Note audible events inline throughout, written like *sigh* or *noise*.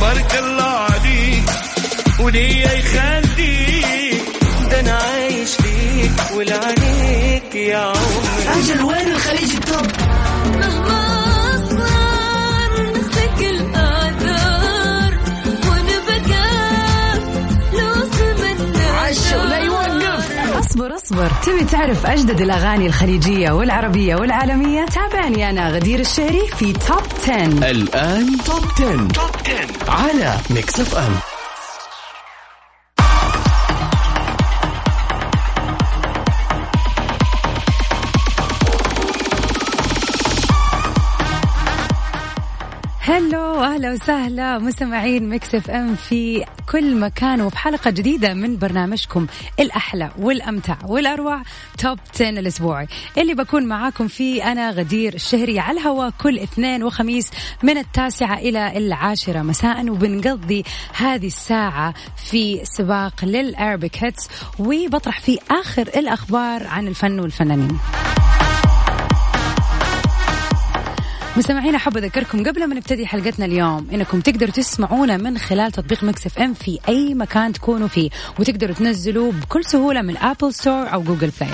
بارك الله عليك وليا يخليك ده أنا عايش ليك ولعنيك يا عمري. أجل وين الخليج التوب اصبر اصبر. تبي تعرف أجدد الأغاني الخليجية والعربية والعالمية؟ تابعني أنا غدير الشهري في توب 10 الآن توب 10. توب 10 على Mix FM hello أهلا وسهلا مستمعين Mix FM في كل مكان وفي حلقة جديدة من برنامجكم الأحلى والأمتع والأروع Top 10 الأسبوعي. اللي بكون معاكم فيه أنا غدير الشهري على الهواء كل اثنين وخميس من التاسعة إلى العاشرة مساء وبنقضي هذه الساعة في سباق لل Arabic hits وبطرح فيه آخر الأخبار عن الفن والفنانين. مستمعينا أحب أذكركم قبل ما نبتدي حلقتنا اليوم إنكم تقدروا تسمعونا من خلال تطبيق Mix FM في أي مكان تكونوا فيه وتقدروا تنزلوه بكل سهولة من Apple Store أو Google Play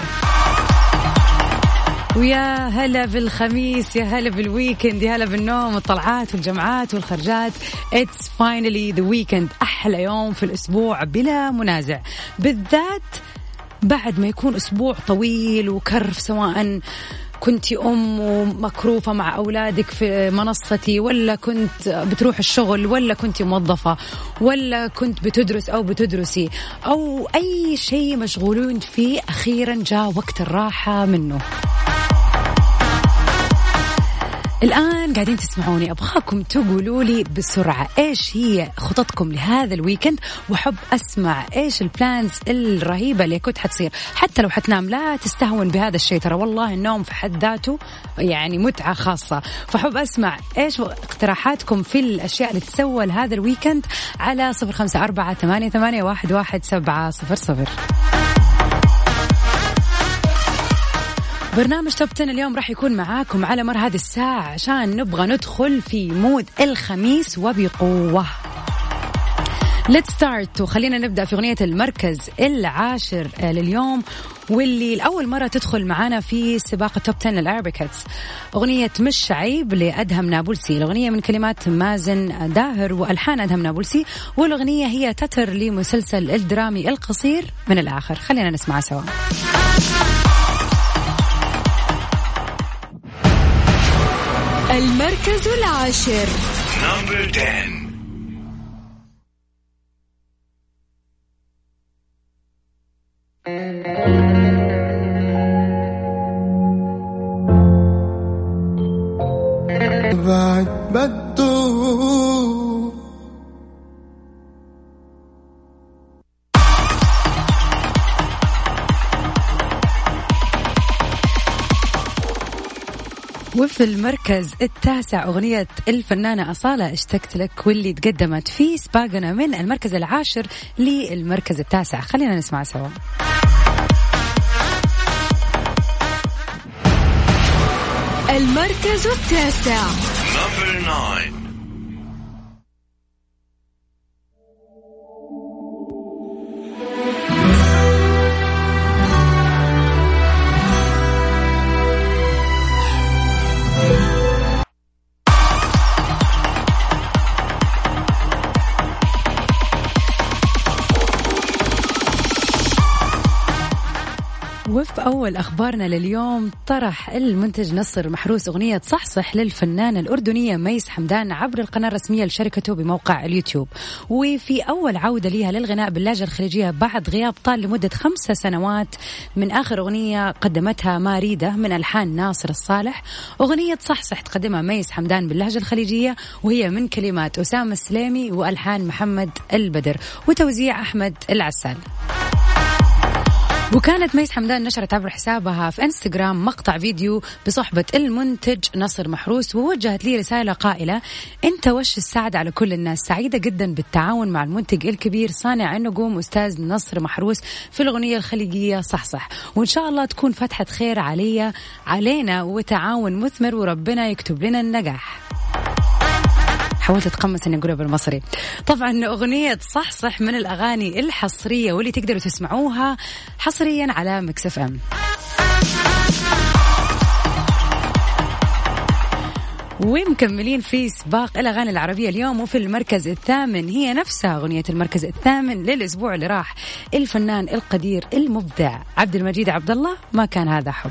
ويا هلا بالخميس يا هلا بال weekend يا هلا بالنوم والطلعات والجمعات والخرجات. it's finally the weekend أحلى يوم في الأسبوع بلا منازع. بالذات بعد ما يكون أسبوع طويل وكرف سواء كنت أم ومكروفة مع أولادك في منصتي ولا كنت بتروح الشغل ولا كنت موظفة ولا كنت بتدرس أو بتدرسي أو أي شيء مشغولون فيه أخيرا جاء وقت الراحة منه. الآن قاعدين تسمعوني. أبغاكم تقولوا لي بسرعة إيش هي خططكم لهذا ال weekend وحب أسمع إيش ال plans الرهيبة اللي كنت حتصير. حتى لو حتنام لا تستهون بهذا الشيء. ترى والله النوم في حد ذاته يعني متعة خاصة. فحب أسمع إيش اقتراحاتكم في الأشياء اللي تسوى لهذا ال weekend على صفر خمسة أربعة ثمانية, واحد, واحد سبعة صفر صفر. برنامج Top 10 اليوم راح يكون معاكم على مر هذه الساعة عشان نبغى ندخل في mood الخميس وبقوة. let's start وخلينا نبدأ في أغنية المركز العاشر لليوم واللي لأول مرة تدخل معنا في سباق ال Top 10 Arabic hits أغنية مش عيب لأدهم نابلسي. الأغنية من كلمات مازن داهر وألحان أدهم نابلسي. والأغنية هي تتر لمسلسل الدرامي القصير من الآخر. خلينا نسمعها سوا. المركز العاشر. نمبر 10 وفي المركز التاسع أغنية الفنانة أصالة اشتقت لك واللي تقدمت في سباقنا من المركز العاشر للمركز التاسع. خلينا نسمع سوا. المركز التاسع. أول أخبارنا لليوم طرح المنتج نصر محروس أغنية صحصح للفنانة الأردنية ميس حمدان عبر القناة الرسمية لشركته بموقع اليوتيوب. وفي أول عودة لها للغناء باللهجة الخليجية بعد غياب طال لمدة خمسة سنوات من آخر أغنية قدمتها ماريدة من ألحان ناصر الصالح. أغنية صحصح تقدمها ميس حمدان باللهجة الخليجية وهي من كلمات أسامة السليمي وألحان محمد البدر وتوزيع أحمد العسال وكانت ميس حمدان نشرت عبر حسابها في إنستغرام مقطع فيديو بصحبة المنتج نصر محروس ووجهت لي رسالة قائلة أنت وش السعد على كل الناس؟ سعيدة جدا بالتعاون مع المنتج الكبير صانع النجوم أستاذ نصر محروس في الأغنية الخليجية صحصح. وإن شاء الله تكون فتحة خير عليا علينا وتعاون مثمر وربنا يكتب لنا النجاح. حاولت أتقمص إني أقولها بالمصري. طبعا أغنية صح صح من الأغاني الحصرية واللي تقدروا تسمعوها حصريا على Mix FM. ومكملين في سباق الأغاني العربية اليوم وفي المركز الثامن هي نفسها أغنية المركز الثامن للأسبوع اللي راح الفنان القدير المبدع عبد المجيد عبد الله. ما كان هذا حب.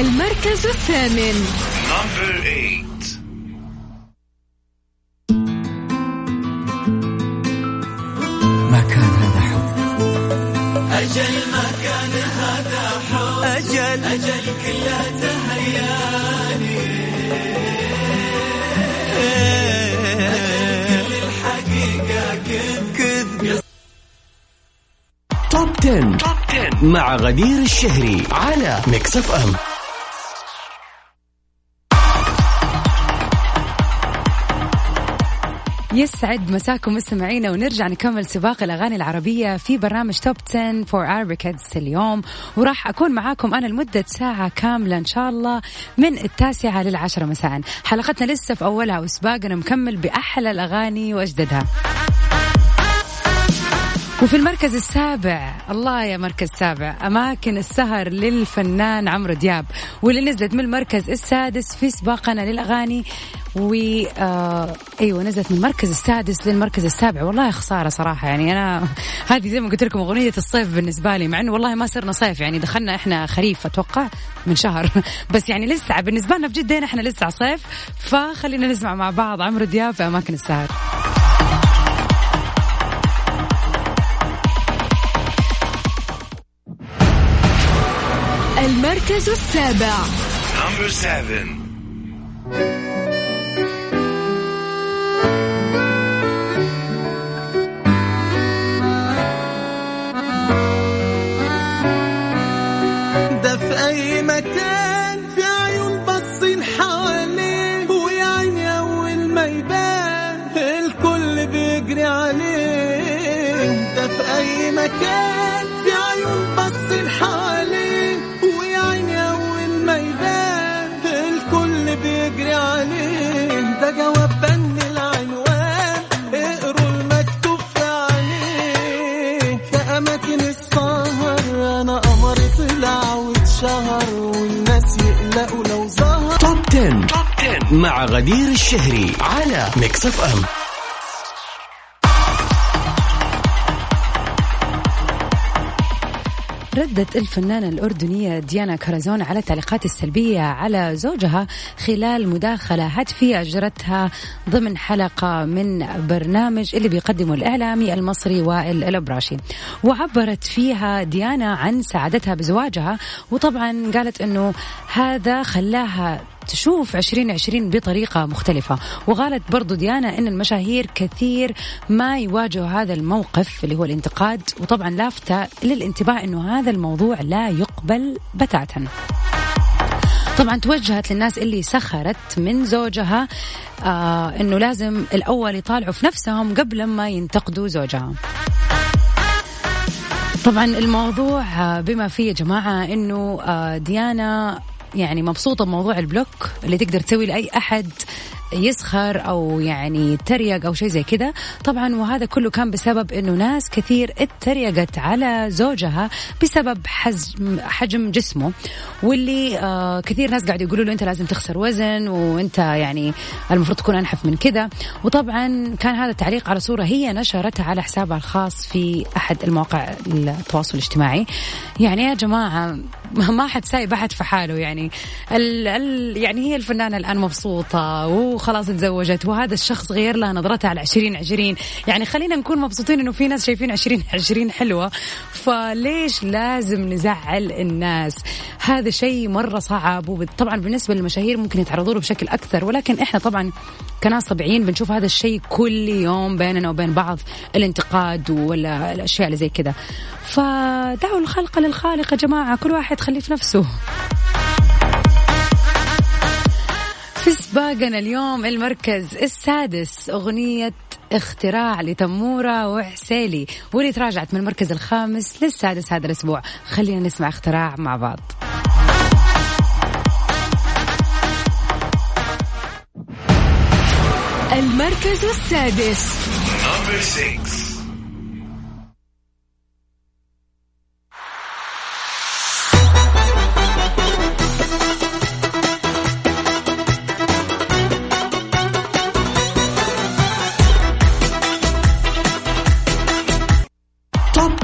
المركز الثامن. Number eight. ما كان هذا حب؟ أجل أجل. كلها تهياني. الحقيقة كذب. Top 10. مع غدير الشهري على Mix FM يسعد مساكم مستمعينا ونرجع نكمل سباق الأغاني العربية في برنامج Top 10 for Arabic اليوم. وراح أكون معاكم أنا لمدة ساعة كاملة إن شاء الله من التاسعة للعشرة مساء. حلقتنا لسه في أولها وسباقنا مكمل بأحلى الأغاني وأجددها. وفي المركز السابع الله يا مركز سابع أماكن السهر للفنان عمرو دياب واللي نزلت من المركز السادس في سباقنا للأغاني و آه أيوه نزلت من المركز السادس للمركز السابع. والله خسارة صراحة يعني أنا *laughs* هذه زي ما قلت لكم أغنية الصيف بالنسبة لي مع إنه والله ما صرنا صيف يعني دخلنا إحنا خريف أتوقع من شهر. *laughs* بس يعني لسه بالنسبة لنا في جدة إحنا لسه صيف فخلينا نسمع مع بعض عمرو دياب في أماكن السهر. المركز السابع. Number seven. ده في أي مكان في عيون باصين حواليه. ويا عيني أول ما يبان الكل بيجري عليه. ده في أي مكان مع غدير الشهري على Mix FM ردت الفنانة الأردنية ديانا كرزون على التعليقات السلبية على زوجها خلال مداخلة هاتفية أجرتها ضمن حلقة من برنامج اللي بيقدمه الإعلامي المصري وائل الأبراشي. وعبرت فيها ديانا عن سعادتها بزواجها وطبعا قالت أنه هذا خلاها تشوف 2020 بطريقة مختلفة. وقالت برضو ديانا أن المشاهير كثير ما يواجهوا هذا الموقف اللي هو الانتقاد وطبعا لافتة للانتباه أنه هذا الموضوع لا يقبل بتاتا. طبعا توجهت للناس اللي سخرت من زوجها آه إنه لازم الأول يطالعوا في نفسهم قبل ما ينتقدوا زوجها. طبعا الموضوع آه، بما فيه يا جماعة إنه آه، ديانا يعني مبسوطة بموضوع البلوك اللي تقدر تسوي لأي أحد يسخر أو يعني يتريق أو شيء زي كذا. طبعا وهذا كله كان بسبب إنه ناس كثير اتريقت على زوجها بسبب حجم حجم جسمه واللي آه كثير ناس قاعد يقولوا له أنت لازم تخسر وزن وأنت يعني المفروض تكون أنحف من كذا. وطبعا كان هذا التعليق على صورة هي نشرتها على حسابها الخاص في أحد المواقع التواصل الاجتماعي. يعني يا جماعة ما حد سايب أحد في حاله يعني. ال ال يعني هي الفنانة الآن مبسوطة وخلاص تزوجت. وهذا الشخص غير لها نظرتها على 2020 يعني خلينا نكون مبسوطين إنه في ناس شايفين 2020 حلوة. فليش لازم نزعل الناس؟ هذا شيء مرة صعب. وطبعا بالنسبة للمشاهير ممكن يتعرضوا له بشكل أكثر. ولكن إحنا طبعا كناس طبيعيين بنشوف هذا الشيء كل يوم بيننا وبين بعض. الانتقاد ولا الاشياء اللي زي كذا. فدعوا الخلق للخالق يا جماعة. كل واحد خليه في نفسه. اتفاقنا اليوم المركز السادس أغنية اختراع لتمورة وحسيلي واللي تراجعت من المركز الخامس للسادس هذا الأسبوع. خلينا نسمع اختراع مع بعض. المركز السادس.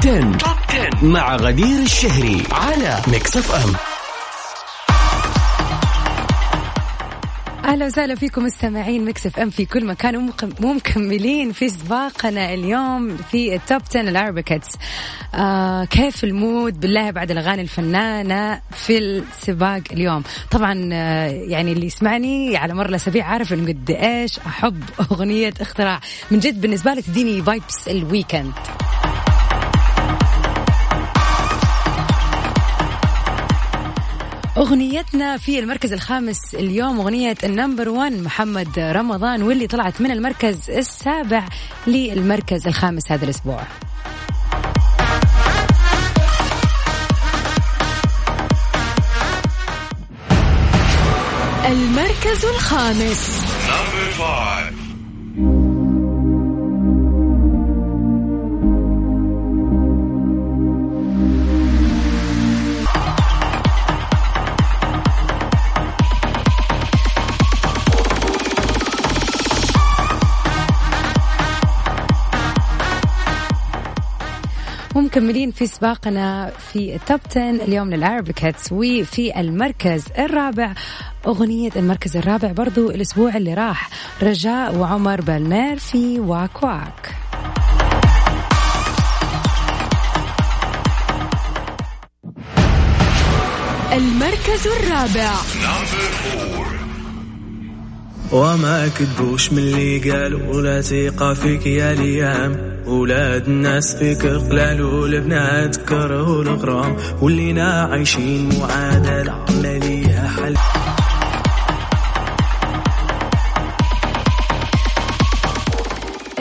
Number six. توب 10. مع غدير الشهري على ميكس اف ام أهلا وسهلا فيكم مستمعين Mix FM في كل مكان ومكم- ومكملين في سباقنا اليوم في ال Top 10 العربي hits آه كيف ال mood بالله بعد الأغاني الفنانة في السباق اليوم؟ طبعا آه يعني اللي يسمعني على مر الأسابيع عارف انه قد إيش أحب أغنية اختراع. من جد بالنسبة لي تديني vibes ال weekend أغنيتنا في المركز الخامس اليوم أغنية النمبر 1 محمد رمضان واللي طلعت من المركز السابع للمركز الخامس هذا الأسبوع. المركز الخامس. ومكملين في سباقنا في ال Top 10 اليوم لل Arabic hits وفي المركز الرابع. أغنية المركز الرابع برضو الأسبوع اللي راح. رجاء وعمر بالمير في واك واك. المركز الرابع. وما كدبوش من اللي قالوا ولا ثقة فيك يا ليام. ولاد الناس فيك قلال والبنات كرهوا الغرام. ولينا عايشين معادلة ليها حل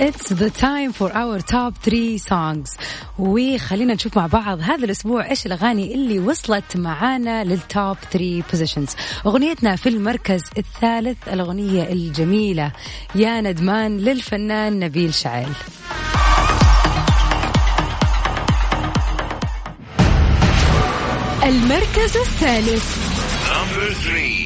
It's the time for our top 3 songs. وخلينا نشوف مع بعض هذا الأسبوع إيش الأغاني اللي وصلت معانا للتوب 3 positions. أغنيتنا في المركز الثالث الأغنية الجميلة يا ندمان للفنان نبيل شعيل. المركز الثالث. Number three.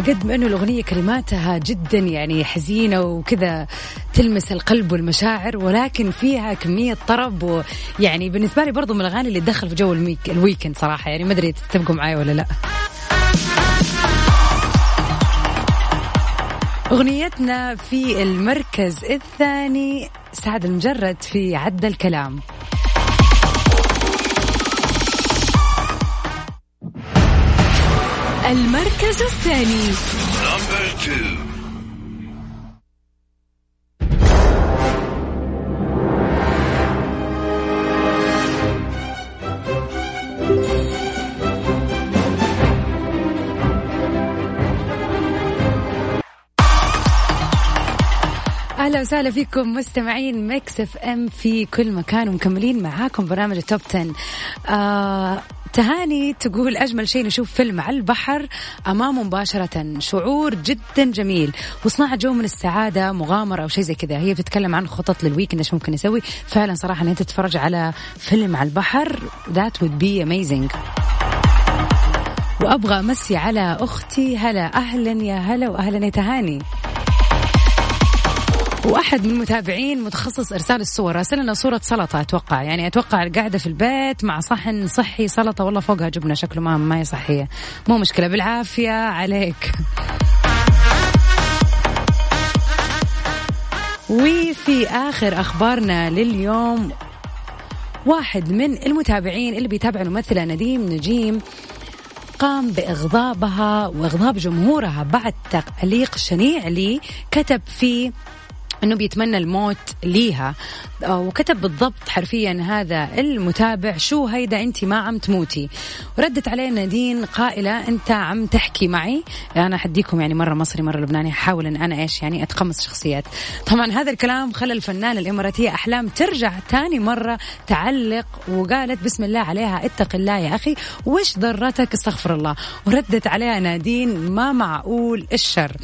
على قد ما أنه الأغنية كلماتها جدا يعني حزينة وكذا تلمس القلب والمشاعر ولكن فيها كمية طرب ويعني بالنسبة لي برضو من الأغاني اللي تدخل في جو الميك ال weekend صراحة. يعني ما أدري تتفقوا معي ولا لا. أغنيتنا في المركز الثاني سعد لمجرد في عد الكلام. المركز الثاني. أهلا وسهلا فيكم مستمعين Mix FM في كل مكان ومكملين معاكم برنامج ال Top 10 آه تهاني تقول أجمل شيء نشوف فيلم على البحر امامه مباشرة. شعور جدا جميل. وصناعة جو من السعادة مغامرة أو شيء زي كذا. هي بتتكلم عن خطط لل weekend إيش ممكن نسوي. فعلا صراحة ان انت تتفرج على فيلم على البحر. That would be amazing. وأبغى أمسي على أختي. هلا أهلا يا هلا واهلا يا تهاني. وأحد من المتابعين متخصص إرسال الصور راسل لنا صورة سلطة أتوقع. يعني أتوقع قاعدة في البيت مع صحن صحي سلطة. والله فوقها جبنة شكله ما ما هي صحية. مو مشكلة. بالعافية. عليك. وفي آخر أخبارنا لليوم واحد من المتابعين اللي بيتابع الممثلة نديم نجيم قام بإغضابها وإغضاب جمهورها بعد تعليق شنيع لي كتب فيه إنه بيتمنى الموت ليها. آه، وكتب بالضبط حرفيا هذا المتابع شو هيدا أنت ما عم تموتي؟ وردت عليه نادين قائلة أنت عم تحكي معي؟ أنا حديكم يعني مرة مصري مرة لبناني أحاول إن أنا إيش يعني أتقمص شخصيات. طبعا هذا الكلام خلى الفنانة الإماراتية أحلام ترجع ثاني مرة تعلق وقالت بسم الله عليها اتق الله يا أخي وش ضرتك؟ استغفر الله. وردت عليها نادين ما معقول الشر.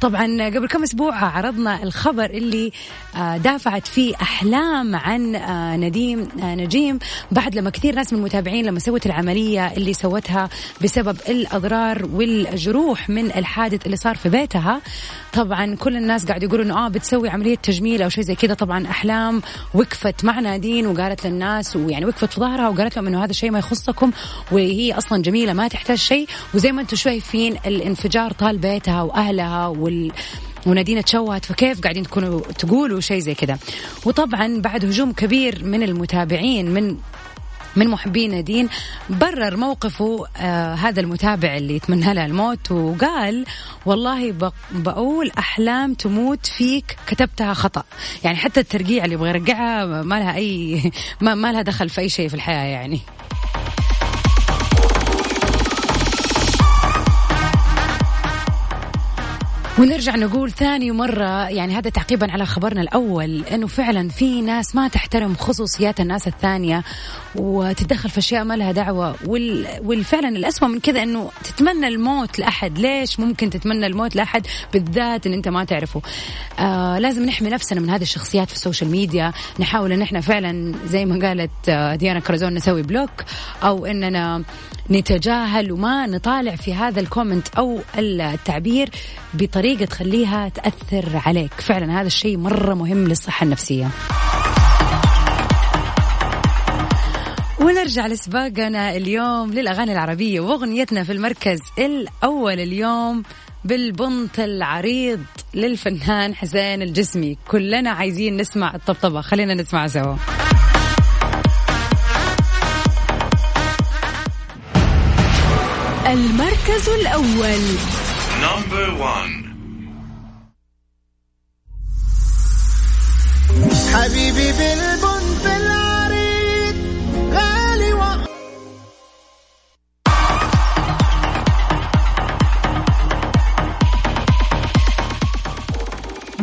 طبعا قبل كم أسبوع عرضنا الخبر اللي آه، دافعت فيه أحلام عن آه، نديم آه، نجيم. بعد لما كثير ناس من المتابعين لما سوت العملية اللي سوتها بسبب الأضرار والجروح من الحادث اللي صار في بيتها طبعا كل الناس قاعد يقولوا انه آه بتسوي عملية تجميل أو شيء زي كذا. طبعا أحلام وقفت مع نادين وقالت للناس ويعني وقفت في ظهرها وقالت لهم إنه هذا الشيء ما يخصكم وهي أصلا جميلة ما تحتاج شيء. وزي ما أنتم شايفين الانفجار طال بيتها وأهلها وال ونادين تشوهت فكيف قاعدين تكونوا تقولوا شيء زي كذا؟ وطبعا بعد هجوم كبير من المتابعين من من محبين نادين برر موقفه آه هذا المتابع اللي يتمنى لها الموت وقال والله بقول أحلام تموت فيك كتبتها خطأ. يعني حتى الترقيع اللي يبغى يرقعها ما لها اي ما, ما لها دخل في أي شيء في الحياة يعني. ونرجع نقول ثاني مرة يعني هذا تعقيبا على خبرنا الأول أنه فعلا في ناس ما تحترم خصوصيات الناس الثانية وتتدخل في أشياء ما لها دعوة. وال... والفعلا الأسوأ من كذا أنه تتمنى الموت لأحد. ليش ممكن تتمنى الموت لأحد؟ بالذات أن أنت ما تعرفه. آه لازم نحمي نفسنا من هذه الشخصيات في ال social media. نحاول أن إحنا فعلا زي ما قالت آه، ديانا كرزون نسوي block أو أننا نتجاهل وما نطالع في هذا الكومنت أو التعبير بطريقة تخليها تأثر عليك. فعلا هذا الشيء مرة مهم للصحة النفسية. ونرجع لسباقنا اليوم للأغاني العربية وأغنيتنا في المركز الأول اليوم بالبنط العريض للفنان حسين الجسمي. كلنا عايزين نسمع الطبطبة. خلينا نسمع سوا. المركز الأول Number one. حبيبي بالبنت العريض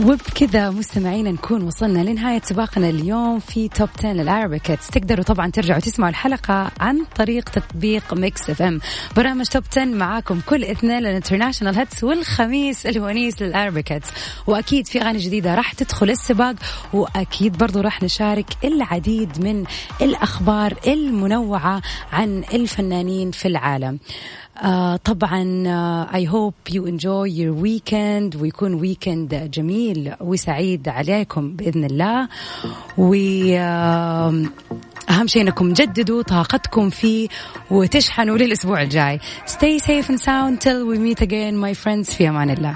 وبكذا مستمعينا نكون وصلنا لنهاية سباقنا اليوم في Top 10 لل Arabic hits تقدروا طبعا ترجعوا تسمعوا الحلقة عن طريق تطبيق Mix FM برنامج توب 10 معاكم كل اثنين لل international hits والخميس الونيس لل Arabic hits وأكيد في أغاني جديدة راح تدخل السباق وأكيد برضو راح نشارك العديد من الأخبار المنوعة عن الفنانين في العالم. آه طبعا I hope you enjoy your weekend ويكون weekend جميل وسعيد عليكم بإذن الله. و آه أهم شيء إنكم تجددوا طاقتكم فيه وتشحنوا للأسبوع الجاي. Stay safe and sound till we meet again my friends. في أمان الله.